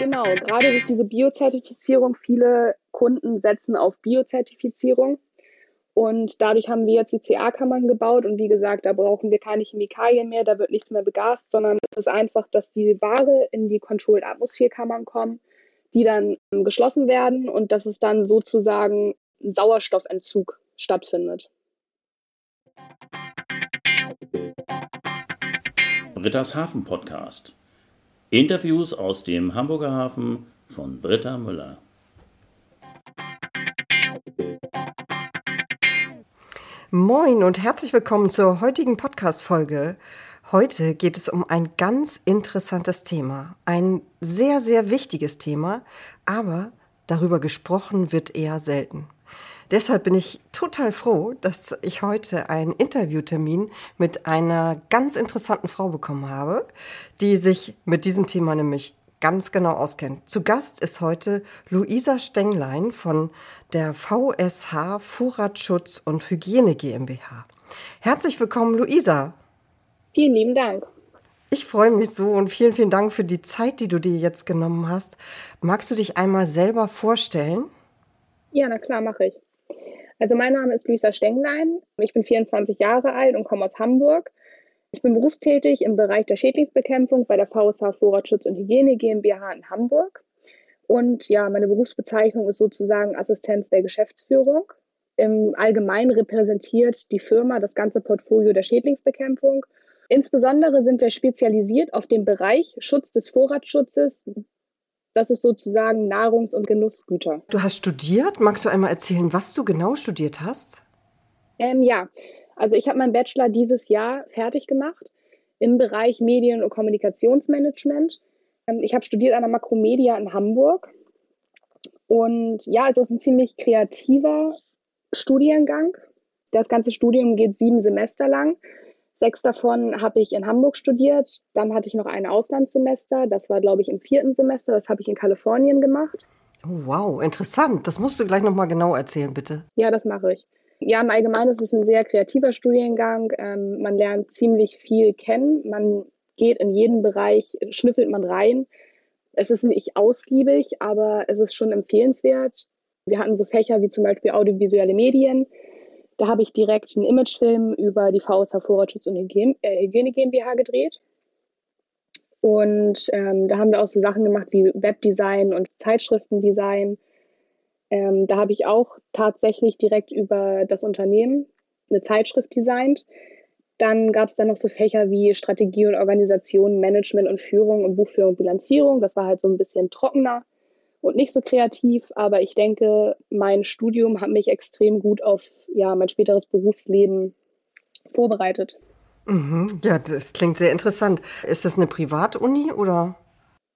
Genau, gerade durch diese Biozertifizierung, viele Kunden setzen auf Biozertifizierung. Und dadurch haben wir jetzt die CA-Kammern gebaut. Und wie gesagt, da brauchen wir keine Chemikalien mehr, da wird nichts mehr begast, sondern es ist einfach, dass die Ware in die Controlled Atmosphere-Kammern kommen, die dann geschlossen werden und dass es dann sozusagen ein Sauerstoffentzug stattfindet. Britta's Hafen Podcast. Interviews aus dem Hamburger Hafen von Britta Müller. Moin und herzlich willkommen zur heutigen Podcast-Folge. Heute geht es um ein ganz interessantes Thema. Ein sehr, sehr wichtiges Thema, aber darüber gesprochen wird eher selten. Deshalb bin ich total froh, dass ich heute einen Interviewtermin mit einer ganz interessanten Frau bekommen habe, die sich mit diesem Thema nämlich ganz genau auskennt. Zu Gast ist heute Luisa Stenglein von der VSH Vorratsschutz und Hygiene GmbH. Herzlich willkommen, Luisa. Vielen lieben Dank. Ich freue mich so und vielen, vielen Dank für die Zeit, die du dir jetzt genommen hast. Magst du dich einmal selber vorstellen? Ja, na klar, mache ich. Also mein Name ist Luisa Stenglein. Ich bin 24 Jahre alt und komme aus Hamburg. Ich bin berufstätig im Bereich der Schädlingsbekämpfung bei der VSH Vorratsschutz und Hygiene GmbH in Hamburg. Und ja, meine Berufsbezeichnung ist sozusagen Assistenz der Geschäftsführung. Im Allgemeinen repräsentiert die Firma das ganze Portfolio der Schädlingsbekämpfung. Insbesondere sind wir spezialisiert auf den Bereich Schutz des Vorratsschutzes, das ist sozusagen Nahrungs- und Genussgüter. Du hast studiert. Magst du einmal erzählen, was du genau studiert hast? Ähm, ja, also ich habe meinen Bachelor dieses Jahr fertig gemacht im Bereich Medien- und Kommunikationsmanagement. Ähm, ich habe studiert an der Makromedia in Hamburg. Und ja, es ist ein ziemlich kreativer Studiengang. Das ganze Studium geht sieben Semester lang. Sechs davon habe ich in Hamburg studiert. Dann hatte ich noch ein Auslandssemester. Das war, glaube ich, im vierten Semester. Das habe ich in Kalifornien gemacht. Oh, wow, interessant. Das musst du gleich nochmal genau erzählen, bitte. Ja, das mache ich. Ja, im Allgemeinen ist es ein sehr kreativer Studiengang. Ähm, man lernt ziemlich viel kennen. Man geht in jeden Bereich, schnüffelt man rein. Es ist nicht ausgiebig, aber es ist schon empfehlenswert. Wir hatten so Fächer wie zum Beispiel audiovisuelle Medien, da habe ich direkt einen Imagefilm über die VSH Vorratsschutz und Hygiene, äh, Hygiene GmbH gedreht. Und ähm, da haben wir auch so Sachen gemacht wie Webdesign und Zeitschriftendesign. Ähm, da habe ich auch tatsächlich direkt über das Unternehmen eine Zeitschrift designt. Dann gab es dann noch so Fächer wie Strategie und Organisation, Management und Führung und Buchführung und Bilanzierung. Das war halt so ein bisschen trockener und nicht so kreativ, aber ich denke, mein Studium hat mich extrem gut auf ja, mein späteres Berufsleben vorbereitet. Mhm. Ja, das klingt sehr interessant. Ist das eine Privatuni oder?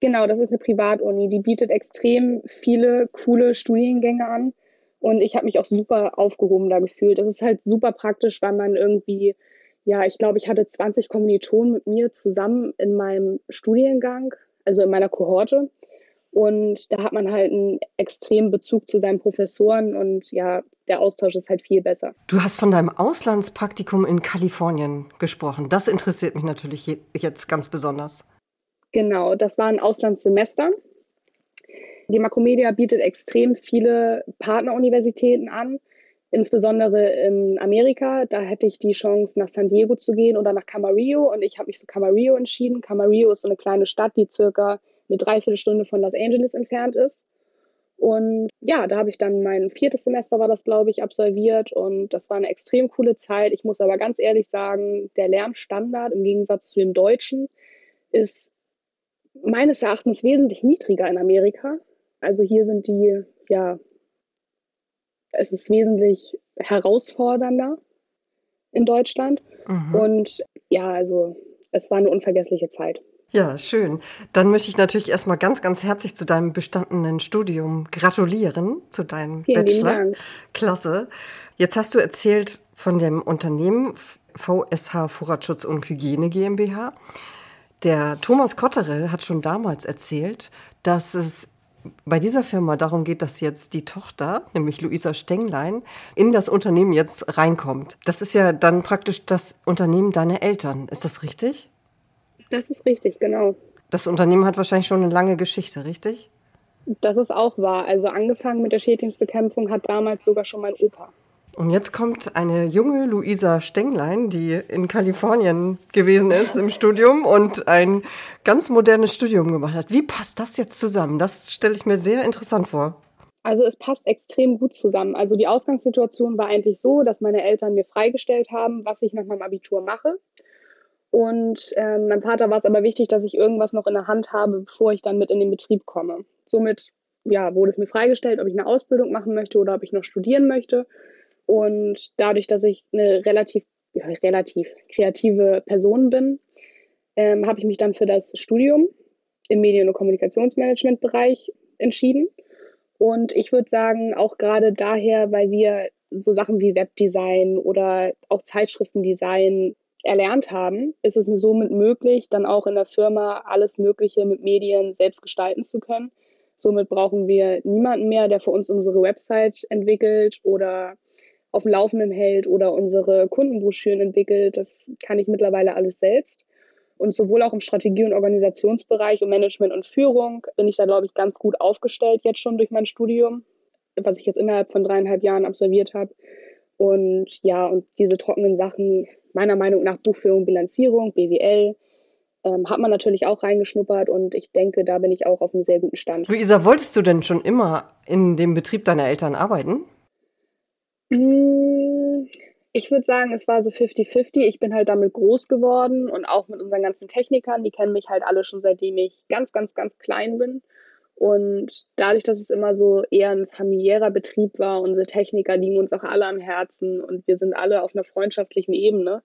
Genau, das ist eine Privatuni. Die bietet extrem viele coole Studiengänge an. Und ich habe mich auch super aufgehoben da gefühlt. Das ist halt super praktisch, weil man irgendwie, ja, ich glaube, ich hatte 20 Kommilitonen mit mir zusammen in meinem Studiengang, also in meiner Kohorte. Und da hat man halt einen extremen Bezug zu seinen Professoren und ja, der Austausch ist halt viel besser. Du hast von deinem Auslandspraktikum in Kalifornien gesprochen. Das interessiert mich natürlich jetzt ganz besonders. Genau, das war ein Auslandssemester. Die Makromedia bietet extrem viele Partneruniversitäten an, insbesondere in Amerika. Da hätte ich die Chance, nach San Diego zu gehen oder nach Camarillo und ich habe mich für Camarillo entschieden. Camarillo ist so eine kleine Stadt, die circa eine Dreiviertelstunde von Los Angeles entfernt ist. Und ja, da habe ich dann mein viertes Semester, war das, glaube ich, absolviert. Und das war eine extrem coole Zeit. Ich muss aber ganz ehrlich sagen, der Lernstandard im Gegensatz zu dem Deutschen ist meines Erachtens wesentlich niedriger in Amerika. Also hier sind die, ja, es ist wesentlich herausfordernder in Deutschland. Mhm. Und ja, also es war eine unvergessliche Zeit. Ja, schön. Dann möchte ich natürlich erstmal ganz, ganz herzlich zu deinem bestandenen Studium gratulieren, zu deinem Vielen Bachelor. Dank. Klasse. Jetzt hast du erzählt von dem Unternehmen VSH Vorratsschutz und Hygiene GmbH. Der Thomas Kotterell hat schon damals erzählt, dass es bei dieser Firma darum geht, dass jetzt die Tochter, nämlich Luisa Stenglein, in das Unternehmen jetzt reinkommt. Das ist ja dann praktisch das Unternehmen deiner Eltern. Ist das richtig? Das ist richtig, genau. Das Unternehmen hat wahrscheinlich schon eine lange Geschichte, richtig? Das ist auch wahr. Also angefangen mit der Schädlingsbekämpfung hat damals sogar schon mein Opa. Und jetzt kommt eine junge Luisa Stenglein, die in Kalifornien gewesen ist im Studium und ein ganz modernes Studium gemacht hat. Wie passt das jetzt zusammen? Das stelle ich mir sehr interessant vor. Also es passt extrem gut zusammen. Also die Ausgangssituation war eigentlich so, dass meine Eltern mir freigestellt haben, was ich nach meinem Abitur mache. Und ähm, meinem Vater war es aber wichtig, dass ich irgendwas noch in der Hand habe, bevor ich dann mit in den Betrieb komme. Somit ja, wurde es mir freigestellt, ob ich eine Ausbildung machen möchte oder ob ich noch studieren möchte. Und dadurch, dass ich eine relativ, ja, relativ kreative Person bin, ähm, habe ich mich dann für das Studium im Medien- und Kommunikationsmanagement-Bereich entschieden. Und ich würde sagen, auch gerade daher, weil wir so Sachen wie Webdesign oder auch Zeitschriftendesign erlernt haben, ist es mir somit möglich, dann auch in der Firma alles Mögliche mit Medien selbst gestalten zu können. Somit brauchen wir niemanden mehr, der für uns unsere Website entwickelt oder auf dem Laufenden hält oder unsere Kundenbroschüren entwickelt. Das kann ich mittlerweile alles selbst. Und sowohl auch im Strategie- und Organisationsbereich und Management und Führung bin ich da, glaube ich, ganz gut aufgestellt jetzt schon durch mein Studium, was ich jetzt innerhalb von dreieinhalb Jahren absolviert habe. Und ja, und diese trockenen Sachen, meiner Meinung nach Buchführung, Bilanzierung, BWL, ähm, hat man natürlich auch reingeschnuppert und ich denke, da bin ich auch auf einem sehr guten Stand. Luisa, wolltest du denn schon immer in dem Betrieb deiner Eltern arbeiten? Hm, ich würde sagen, es war so 50-50. Ich bin halt damit groß geworden und auch mit unseren ganzen Technikern. Die kennen mich halt alle schon seitdem ich ganz, ganz, ganz klein bin. Und dadurch, dass es immer so eher ein familiärer Betrieb war, unsere Techniker liegen uns auch alle am Herzen und wir sind alle auf einer freundschaftlichen Ebene,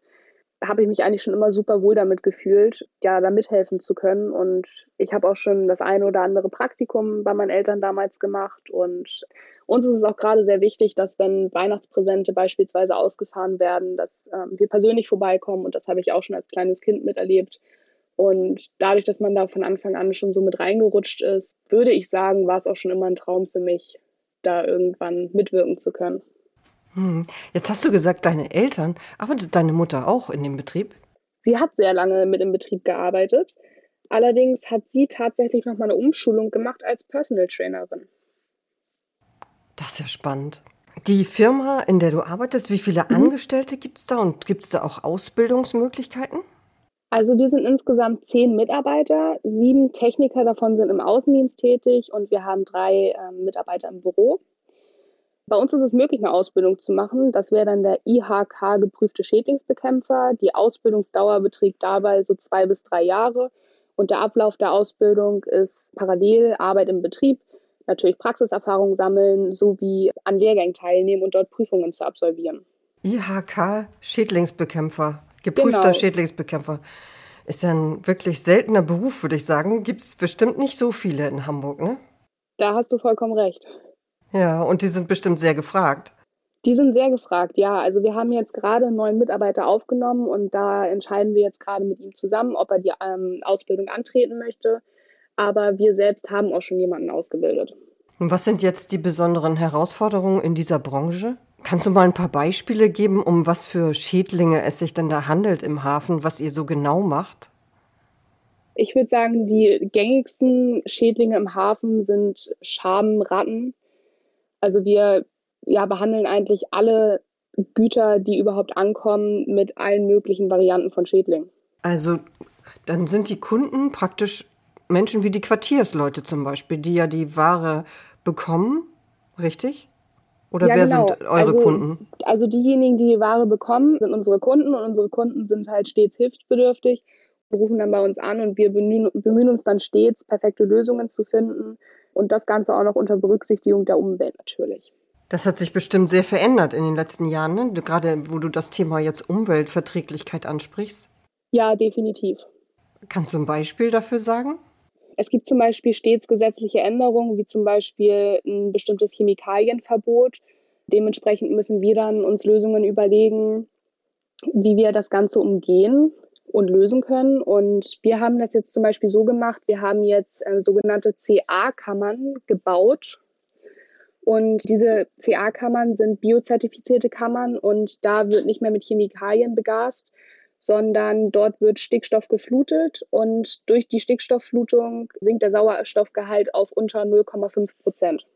habe ich mich eigentlich schon immer super wohl damit gefühlt, ja, da mithelfen zu können. Und ich habe auch schon das eine oder andere Praktikum bei meinen Eltern damals gemacht. Und uns ist es auch gerade sehr wichtig, dass wenn Weihnachtspräsente beispielsweise ausgefahren werden, dass ähm, wir persönlich vorbeikommen. Und das habe ich auch schon als kleines Kind miterlebt. Und dadurch, dass man da von Anfang an schon so mit reingerutscht ist, würde ich sagen, war es auch schon immer ein Traum für mich, da irgendwann mitwirken zu können. Hm. Jetzt hast du gesagt, deine Eltern, arbeitet deine Mutter auch in dem Betrieb? Sie hat sehr lange mit im Betrieb gearbeitet. Allerdings hat sie tatsächlich noch mal eine Umschulung gemacht als Personal Trainerin. Das ist ja spannend. Die Firma, in der du arbeitest, wie viele mhm. Angestellte gibt es da und gibt es da auch Ausbildungsmöglichkeiten? Also wir sind insgesamt zehn Mitarbeiter, sieben Techniker davon sind im Außendienst tätig und wir haben drei äh, Mitarbeiter im Büro. Bei uns ist es möglich, eine Ausbildung zu machen. Das wäre dann der IHK geprüfte Schädlingsbekämpfer. Die Ausbildungsdauer beträgt dabei so zwei bis drei Jahre. Und der Ablauf der Ausbildung ist parallel Arbeit im Betrieb, natürlich Praxiserfahrung sammeln sowie an Lehrgängen teilnehmen und dort Prüfungen zu absolvieren. IHK Schädlingsbekämpfer, geprüfter genau. Schädlingsbekämpfer. Ist ja ein wirklich seltener Beruf, würde ich sagen. Gibt es bestimmt nicht so viele in Hamburg, ne? Da hast du vollkommen recht. Ja, und die sind bestimmt sehr gefragt. Die sind sehr gefragt, ja. Also wir haben jetzt gerade einen neuen Mitarbeiter aufgenommen und da entscheiden wir jetzt gerade mit ihm zusammen, ob er die ähm, Ausbildung antreten möchte. Aber wir selbst haben auch schon jemanden ausgebildet. Und was sind jetzt die besonderen Herausforderungen in dieser Branche? Kannst du mal ein paar Beispiele geben, um was für Schädlinge es sich denn da handelt im Hafen, was ihr so genau macht? Ich würde sagen, die gängigsten Schädlinge im Hafen sind Schamratten, also wir ja, behandeln eigentlich alle Güter, die überhaupt ankommen, mit allen möglichen Varianten von Schädlingen. Also dann sind die Kunden praktisch Menschen wie die Quartiersleute zum Beispiel, die ja die Ware bekommen, richtig? Oder ja, wer genau. sind eure also, Kunden? Also diejenigen, die die Ware bekommen, sind unsere Kunden und unsere Kunden sind halt stets hilfsbedürftig und rufen dann bei uns an und wir bemühen, bemühen uns dann stets, perfekte Lösungen zu finden und das Ganze auch noch unter Berücksichtigung der Umwelt natürlich. Das hat sich bestimmt sehr verändert in den letzten Jahren, ne? gerade wo du das Thema jetzt Umweltverträglichkeit ansprichst. Ja, definitiv. Kannst du ein Beispiel dafür sagen? Es gibt zum Beispiel stets gesetzliche Änderungen, wie zum Beispiel ein bestimmtes Chemikalienverbot. Dementsprechend müssen wir dann uns Lösungen überlegen, wie wir das Ganze umgehen und lösen können. Und wir haben das jetzt zum Beispiel so gemacht, wir haben jetzt äh, sogenannte CA-Kammern gebaut. Und diese CA-Kammern sind biozertifizierte Kammern und da wird nicht mehr mit Chemikalien begast, sondern dort wird Stickstoff geflutet und durch die Stickstoffflutung sinkt der Sauerstoffgehalt auf unter 0,5 Prozent.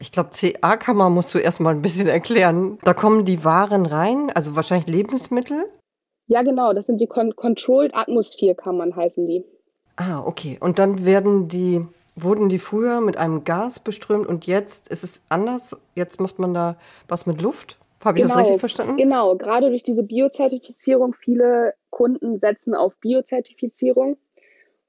Ich glaube, CA-Kammer musst du erstmal ein bisschen erklären. Da kommen die Waren rein, also wahrscheinlich Lebensmittel? Ja, genau, das sind die Con Controlled Atmosphere Kammern heißen die. Ah, okay. Und dann werden die, wurden die früher mit einem Gas beströmt und jetzt ist es anders? Jetzt macht man da was mit Luft? Habe ich genau, das richtig verstanden? Genau, gerade durch diese Biozertifizierung, viele Kunden setzen auf Biozertifizierung.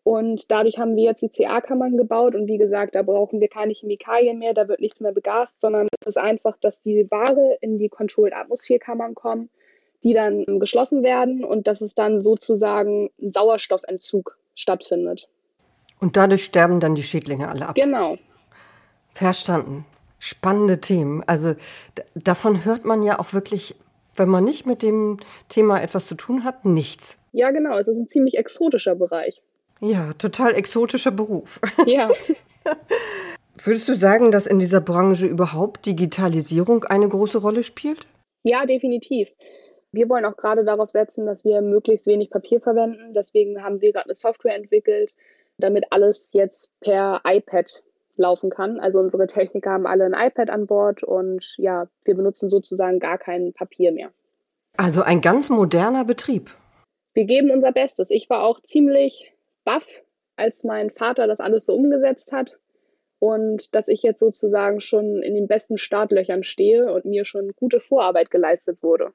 Und dadurch haben wir jetzt die CA-Kammern gebaut. Und wie gesagt, da brauchen wir keine Chemikalien mehr, da wird nichts mehr begast, sondern es ist einfach, dass die Ware in die Controlled Atmosphere-Kammern kommen, die dann geschlossen werden und dass es dann sozusagen ein Sauerstoffentzug stattfindet. Und dadurch sterben dann die Schädlinge alle ab. Genau. Verstanden. Spannende Themen. Also davon hört man ja auch wirklich, wenn man nicht mit dem Thema etwas zu tun hat, nichts. Ja, genau. Es ist ein ziemlich exotischer Bereich. Ja, total exotischer Beruf. Ja. Würdest du sagen, dass in dieser Branche überhaupt Digitalisierung eine große Rolle spielt? Ja, definitiv. Wir wollen auch gerade darauf setzen, dass wir möglichst wenig Papier verwenden. Deswegen haben wir gerade eine Software entwickelt, damit alles jetzt per iPad laufen kann. Also unsere Techniker haben alle ein iPad an Bord und ja, wir benutzen sozusagen gar kein Papier mehr. Also ein ganz moderner Betrieb. Wir geben unser Bestes. Ich war auch ziemlich baff, als mein Vater das alles so umgesetzt hat und dass ich jetzt sozusagen schon in den besten Startlöchern stehe und mir schon gute Vorarbeit geleistet wurde.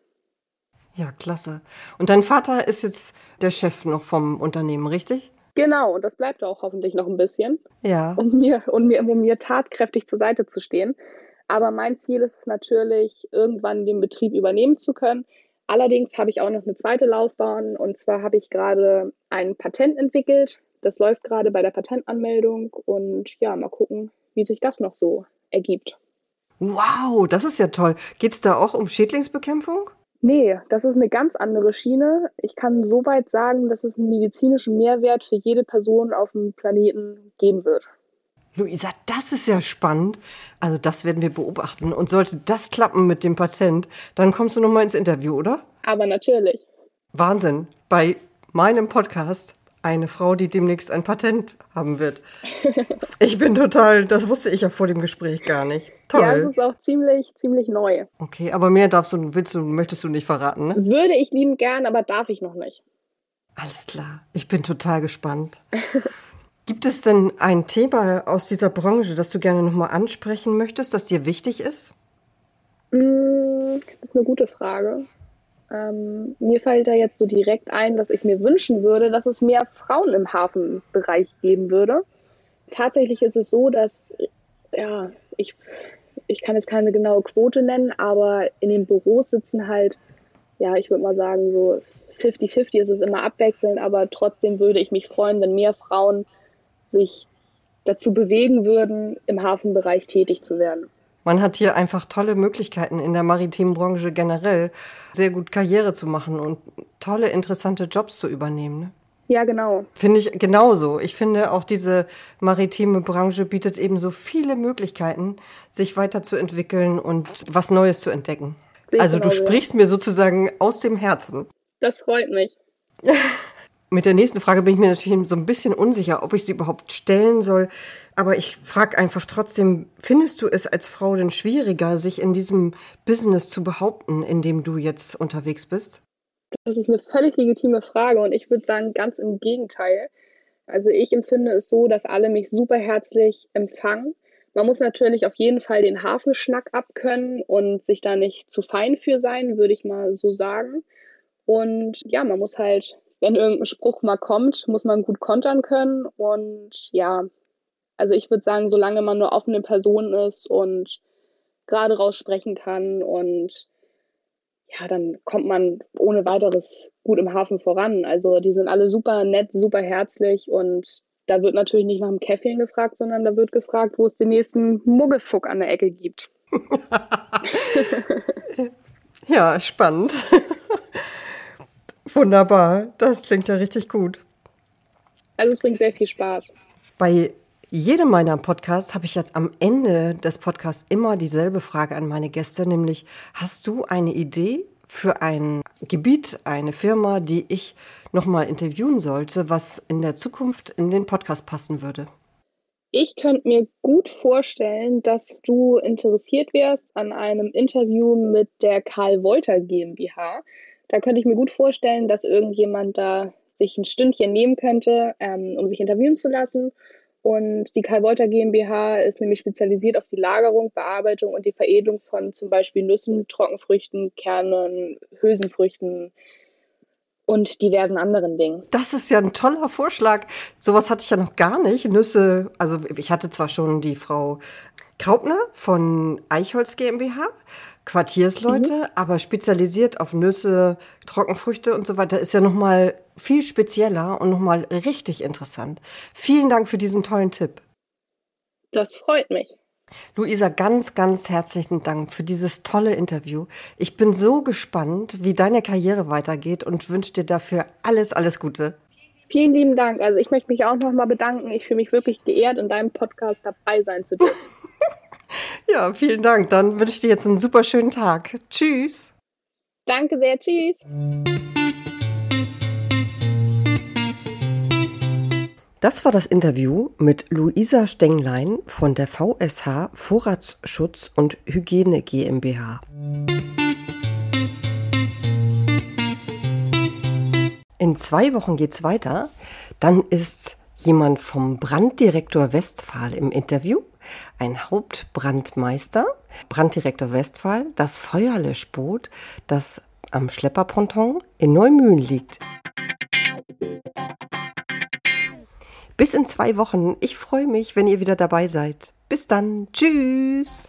Ja, klasse. Und dein Vater ist jetzt der Chef noch vom Unternehmen, richtig? Genau, und das bleibt auch hoffentlich noch ein bisschen. Ja. Um mir, um mir, um mir tatkräftig zur Seite zu stehen. Aber mein Ziel ist es natürlich, irgendwann den Betrieb übernehmen zu können. Allerdings habe ich auch noch eine zweite Laufbahn und zwar habe ich gerade ein Patent entwickelt. Das läuft gerade bei der Patentanmeldung und ja, mal gucken, wie sich das noch so ergibt. Wow, das ist ja toll. Geht es da auch um Schädlingsbekämpfung? Nee, das ist eine ganz andere Schiene. Ich kann soweit sagen, dass es einen medizinischen Mehrwert für jede Person auf dem Planeten geben wird. Luisa, das ist ja spannend. Also das werden wir beobachten. Und sollte das klappen mit dem Patent, dann kommst du noch mal ins Interview, oder? Aber natürlich. Wahnsinn. Bei meinem Podcast eine Frau, die demnächst ein Patent haben wird. Ich bin total, das wusste ich ja vor dem Gespräch gar nicht. Toll. Ja, es ist auch ziemlich, ziemlich neu. Okay, aber mehr darfst du, willst du, möchtest du nicht verraten, ne? Würde ich lieben gern, aber darf ich noch nicht. Alles klar. Ich bin total gespannt. Gibt es denn ein Thema aus dieser Branche, das du gerne nochmal ansprechen möchtest, das dir wichtig ist? Mm, das ist eine gute Frage. Ähm, mir fällt da jetzt so direkt ein, dass ich mir wünschen würde, dass es mehr Frauen im Hafenbereich geben würde. Tatsächlich ist es so, dass, ja, ich, ich kann jetzt keine genaue Quote nennen, aber in den Büros sitzen halt, ja, ich würde mal sagen, so 50-50 ist es immer abwechselnd, aber trotzdem würde ich mich freuen, wenn mehr Frauen sich dazu bewegen würden, im Hafenbereich tätig zu werden. Man hat hier einfach tolle Möglichkeiten in der maritimen Branche generell, sehr gut Karriere zu machen und tolle, interessante Jobs zu übernehmen. Ne? Ja, genau. Finde ich genauso. Ich finde auch diese maritime Branche bietet eben so viele Möglichkeiten, sich weiterzuentwickeln und was Neues zu entdecken. also du sprichst mir sozusagen aus dem Herzen. Das freut mich. Mit der nächsten Frage bin ich mir natürlich so ein bisschen unsicher, ob ich sie überhaupt stellen soll. Aber ich frage einfach trotzdem, findest du es als Frau denn schwieriger, sich in diesem Business zu behaupten, in dem du jetzt unterwegs bist? Das ist eine völlig legitime Frage und ich würde sagen, ganz im Gegenteil. Also ich empfinde es so, dass alle mich super herzlich empfangen. Man muss natürlich auf jeden Fall den Hafenschnack abkönnen und sich da nicht zu fein für sein, würde ich mal so sagen. Und ja, man muss halt wenn irgendein Spruch mal kommt, muss man gut kontern können. Und ja, also ich würde sagen, solange man nur offene Person ist und gerade raus sprechen kann und ja, dann kommt man ohne weiteres gut im Hafen voran. Also die sind alle super nett, super herzlich und da wird natürlich nicht nach dem Käffchen gefragt, sondern da wird gefragt, wo es den nächsten Muggelfuck an der Ecke gibt. ja, spannend. Wunderbar, das klingt ja richtig gut. Also es bringt sehr viel Spaß. Bei jedem meiner Podcasts habe ich ja am Ende des Podcasts immer dieselbe Frage an meine Gäste, nämlich hast du eine Idee für ein Gebiet, eine Firma, die ich nochmal interviewen sollte, was in der Zukunft in den Podcast passen würde? Ich könnte mir gut vorstellen, dass du interessiert wärst an einem Interview mit der Karl Wolter GmbH. Da könnte ich mir gut vorstellen, dass irgendjemand da sich ein Stündchen nehmen könnte, ähm, um sich interviewen zu lassen. Und die Karl Wolter GmbH ist nämlich spezialisiert auf die Lagerung, Bearbeitung und die Veredelung von zum Beispiel Nüssen, Trockenfrüchten, Kernen, Hülsenfrüchten, und diversen anderen Dingen. Das ist ja ein toller Vorschlag. Sowas hatte ich ja noch gar nicht. Nüsse, also ich hatte zwar schon die Frau Kraupner von Eichholz GmbH, Quartiersleute, mhm. aber spezialisiert auf Nüsse, Trockenfrüchte und so weiter ist ja noch mal viel spezieller und noch mal richtig interessant. Vielen Dank für diesen tollen Tipp. Das freut mich. Luisa, ganz, ganz herzlichen Dank für dieses tolle Interview. Ich bin so gespannt, wie deine Karriere weitergeht und wünsche dir dafür alles, alles Gute. Vielen lieben Dank. Also ich möchte mich auch nochmal bedanken. Ich fühle mich wirklich geehrt, in deinem Podcast dabei sein zu dürfen. ja, vielen Dank. Dann wünsche ich dir jetzt einen super schönen Tag. Tschüss. Danke sehr. Tschüss. Das war das Interview mit Luisa Stenglein von der VSH Vorratsschutz und Hygiene GmbH. In zwei Wochen geht's weiter. Dann ist jemand vom Branddirektor Westphal im Interview, ein Hauptbrandmeister, Branddirektor Westphal, das Feuerlöschboot, das am Schlepperponton in Neumühlen liegt. Bis in zwei Wochen. Ich freue mich, wenn ihr wieder dabei seid. Bis dann. Tschüss.